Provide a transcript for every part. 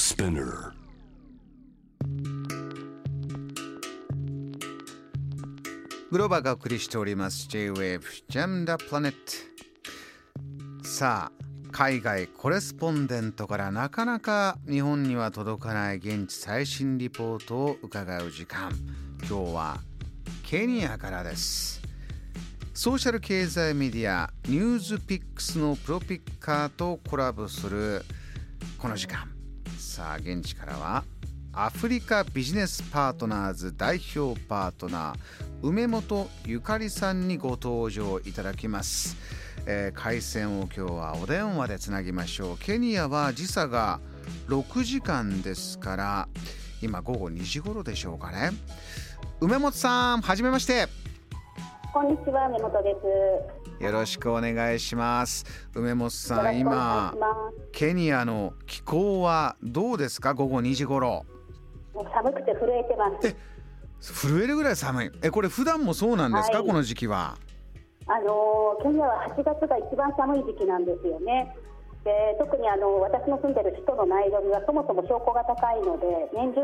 Spinner. グローバーがお送りしております。J-Wave Jam the Planet さあ海外コレスポンデントからなかなか日本には届かない現地最新リポートを伺う時間。今日はケニアからです。ソーシャル経済メディア NewsPicks のプロピッカーとコラボするこの時間。さあ現地からはアフリカビジネスパートナーズ代表パートナー梅本ゆかりさんにご登場いただきます、えー回線を今日はお電話でつなぎましょう。ケニアは時差が6時間ですから今午後2時頃でしょうかね。梅本さんはじめまして。こんにちは、根本です。よろしくお願いします梅本よさん今。ケニアの気候はどうですか？午後2時頃もう寒くて震えてます。震えるぐらい寒いえこれ普段もそうなんですか、はいこの時期はあのーケニアは8月が一番寒い時期なんですよね。で特にあの私の住んでる首都のナイロビはそもそも標高が高いので年中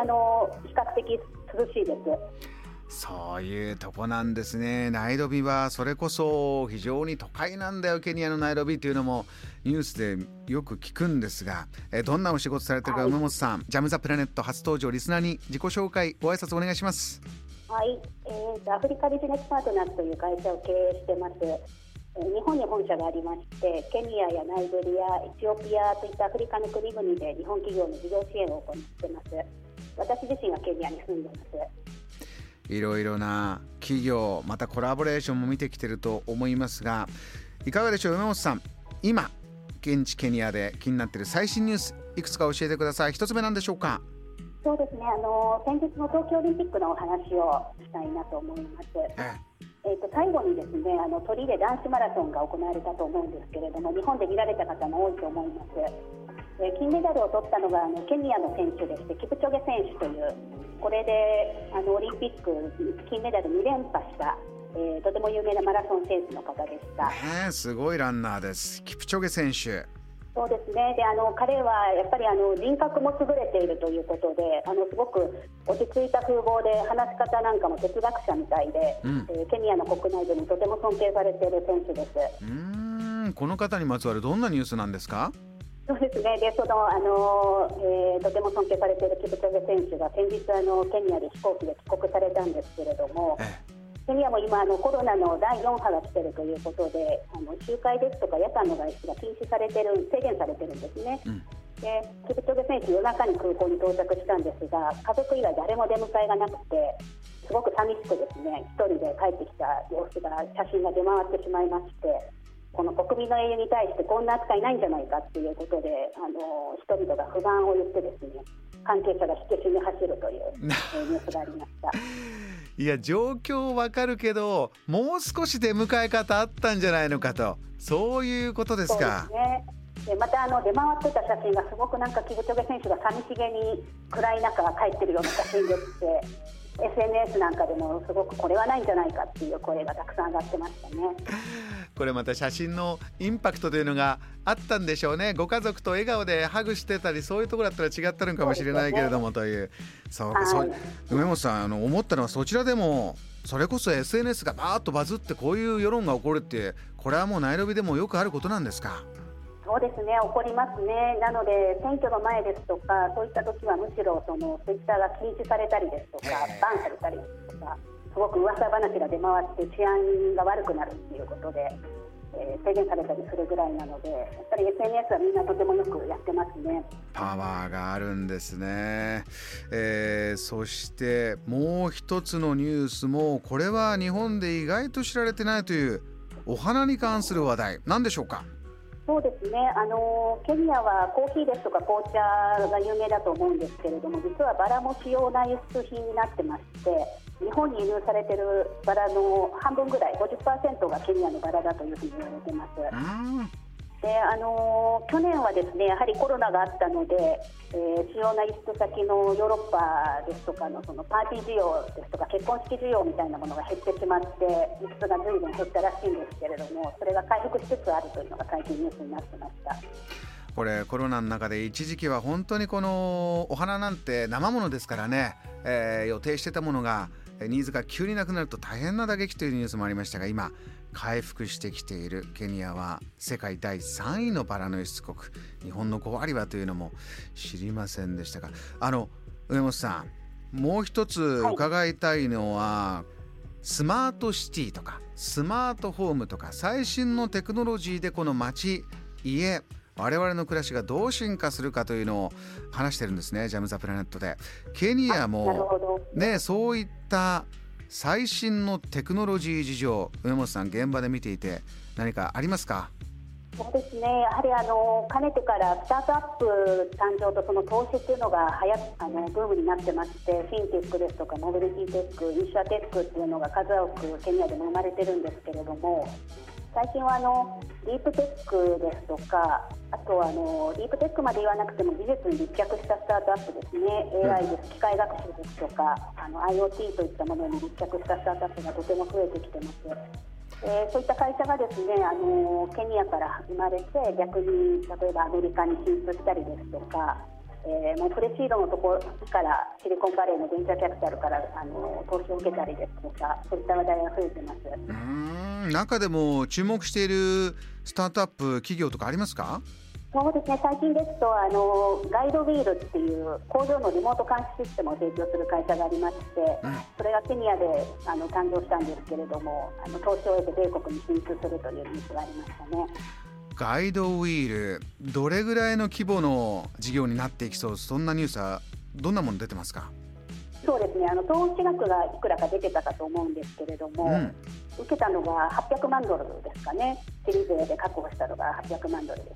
あのー比較的涼しいです。そういうとこなんですね。ナイロビはそれこそ非常に都会なんだよ、ケニアのナイロビというのもニュースでよく聞くんですが、えどんなお仕事されてるか、はい梅本さん、ジャム・ザ・プラネット初登場、リスナーに自己紹介、ご挨拶お願いします。はい、えーとアフリカビジネスパートナーズという会社を経営してます。えー日本に本社がありまして、ケニアやナイジェリア、エチオピアといったアフリカの国々で日本企業の事業支援を行っています。私自身はケニアに住んでます。いろいろな企業、またコラボレーションも見てきてると思いますが、いかがでしょう、梅本さん、今、現地ケニアで気になっている最新ニュース、いくつか教えてください。一つ目なんでしょうか。そうですね、あの先日の東京オリンピックのお話をしたいなと思います。ええー、と最後にですねあの鳥で男子マラソンが行われたと思うんですけれども日本で見られた方も多いと思います、えー金メダルを取ったのがあのケニアの選手でしてキ選手というこれであのオリンピック金メダル2連覇した、えーとても有名なマラソン選手の方でした。ねえすごいランナーです。キプチョゲ選手。そうですね。で、あの彼はやっぱりあの人格も優れているということで、あのすごく落ち着いた風貌で話し方なんかも哲学者みたいで、うんえーケニアの国内でもとても尊敬されている選手です。うーんこの方にまつわるどんなニュースなんですか？そうですね。で、そのあの、えーとても尊敬されているキプチョゲ選手が先日あのケニアで飛行機で帰国されたんですけれども、えケニアも今あのコロナの第4波が来ているということで、あの集会ですとか夜間の外出が禁止されている制限されているんですね。うんでキプチョゲ選手、夜中に空港に到着したんですが、家族以外誰も出迎えがなくて、すごく寂しくですね、一人で帰ってきた様子が、写真が出回ってしまいまして、この国民の英雄に対してこんな扱いないんじゃないかっていうことで、あの人々が不満を言ってですね、関係者が火消しに走るという えーニュースがありました。いや状況わかるけどもう少し出迎え方あったんじゃないのかとそういうことですそうでかすね。でまたあの出回ってた写真がすごくなんかキブチョゲ選手が寂しげに暗い中帰ってるような写真でして、SNS なんかでもすごくこれはないんじゃないかっていう声がたくさん上がってましたね。これまた写真のインパクトというのがあったんでしょうね。ご家族と笑顔でハグしてたりそういうところだったら違ったのかもしれないけれどもという。そうか、そうはい梅本さんあの思ったのはそちらでもそれこそ SNS がバーッとバズってこういう世論が起こるってこれはもうナイロビでもよくあることなんですか？そうですね、起こりますね。なので選挙の前ですとかそういった時はむしろそのツイッターが禁止されたりですとかバンされたりですとかすごく噂話が出回って治安が悪くなるっていうことで。えー制限されたりするぐらいなので、やっぱり SNS はみんなとてもよくやってますね。パワーがあるんですね、えーそしてもう一つのニュースもこれは日本で意外と知られてないというお花に関する話題何でしょうか？そうですね、あのケニアはコーヒーですとか紅茶が有名だと思うんですけれども、実はバラも主要な輸出品になってまして、日本に輸入されているバラの半分ぐらい、50%がケニアのバラだというふうに言われてます。であの去年はですねやはりコロナがあったので、えー主要な輸出先のヨーロッパですとかのそのパーティー需要ですとか結婚式需要みたいなものが減ってしまって輸出が随分減ったらしいんですけれどもそれが回復しつつあるというのが最近ニュースになってました。これコロナの中で一時期は本当にこのお花なんて生ものですからね、えー、予定してたものがニーズが急になくなると大変な打撃というニュースもありましたが今回復してきているケニアは世界第3位のバラの輸出国。日本の5割はというのも知りませんでしたが。あの上本さんもう一つ伺いたいのは、はい、スマートシティとかスマートホームとか最新のテクノロジーでこの街家我々の暮らしがどう進化するかというのを話してるんですねジャム・ザ・プラネットで。ケニアもねそういった最新のテクノロジー事情上本さん現場で見ていて何かありますか？そうですね、やはりあのかねてからスタートアップ誕生とその投資っていうのがはやあのブームになってまして、フィンテックですとか、モビリティテック、インシュアテックっていうのが数多くケニアでも生まれてるんですけれども、最近はあのディープテックですとか、あとはあのディープテックまで言わなくても技術に立脚したスタートアップですね、AI です、機械学習ですとか、あの IoT といったものに立脚したスタートアップがとても増えてきてます。えー、そういった会社がですね、あのケニアから生まれて逆に例えばアメリカに進出したりですとか、えー、もうプレシードのところからシリコンバレーのベンチャーキャピタルからあの投資を受けたりですとかそういった話題が増えてます。うん中でも注目しているスタートアップ企業とかありますか？そうですね最近ですとあのガイドウィールっていう工場のリモート監視システムを提供する会社がありまして、うん、それがケニアであの誕生したんですけれどもあの投資を得て米国に進出するというニュースがありましたね。ガイドウィールどれぐらいの規模の事業になっていきそうそんなニュースはどんなもの出てますか？そうですねあの投資額がいくらか出てたかと思うんですけれども、うん、受けたのが800万ドルですかね、シリーズで確保したのが800万ドルで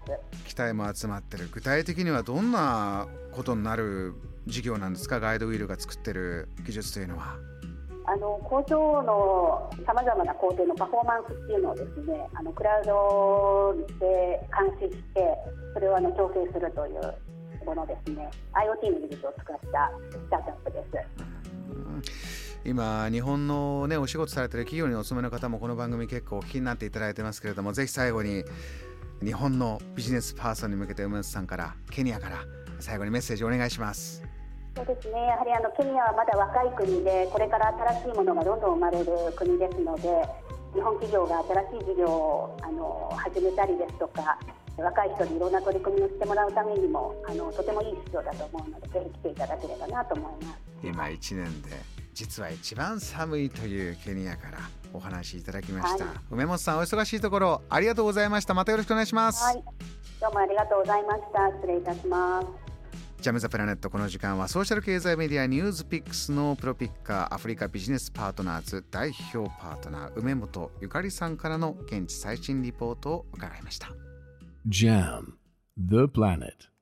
す。期待も集まってる、具体的にはどんなことになる事業なんですか、ガイドウィールが作ってる技術というのは。あの工場のさまざまな工程のパフォーマンスっていうのをですねあのクラウドで監視してそれをあの調整するというものですね IoT の技術を使ったスタートアップです。今日本のねお仕事されてる企業にお勤めの方もこの番組結構お聞きになっていただいてますけれどもぜひ最後に日本のビジネスパーソンに向けて梅津さんからケニアから最後にメッセージお願いします。そうですね。やはりあのケニアはまだ若い国でこれから新しいものがどんどん生まれる国ですので日本企業が新しい事業をあの始めたりですとか若い人にいろんな取り組みをしてもらうためにもあのとてもいい市場だと思うのでぜひ来ていただければなと思います。今1年で実は一番寒いというケニアからお話いただきました、はい、梅本さんお忙しいところありがとうございました。またよろしくお願いします、はい、どうもありがとうございました。失礼いたしますジャム・ザ・プラネットこの時間はソーシャル経済メディアニュースピックスのプロピッカーアフリカビジネスパートナーズ代表パートナー梅本ゆかりさんからの現地最新リポートを伺いました。JAM The Planet.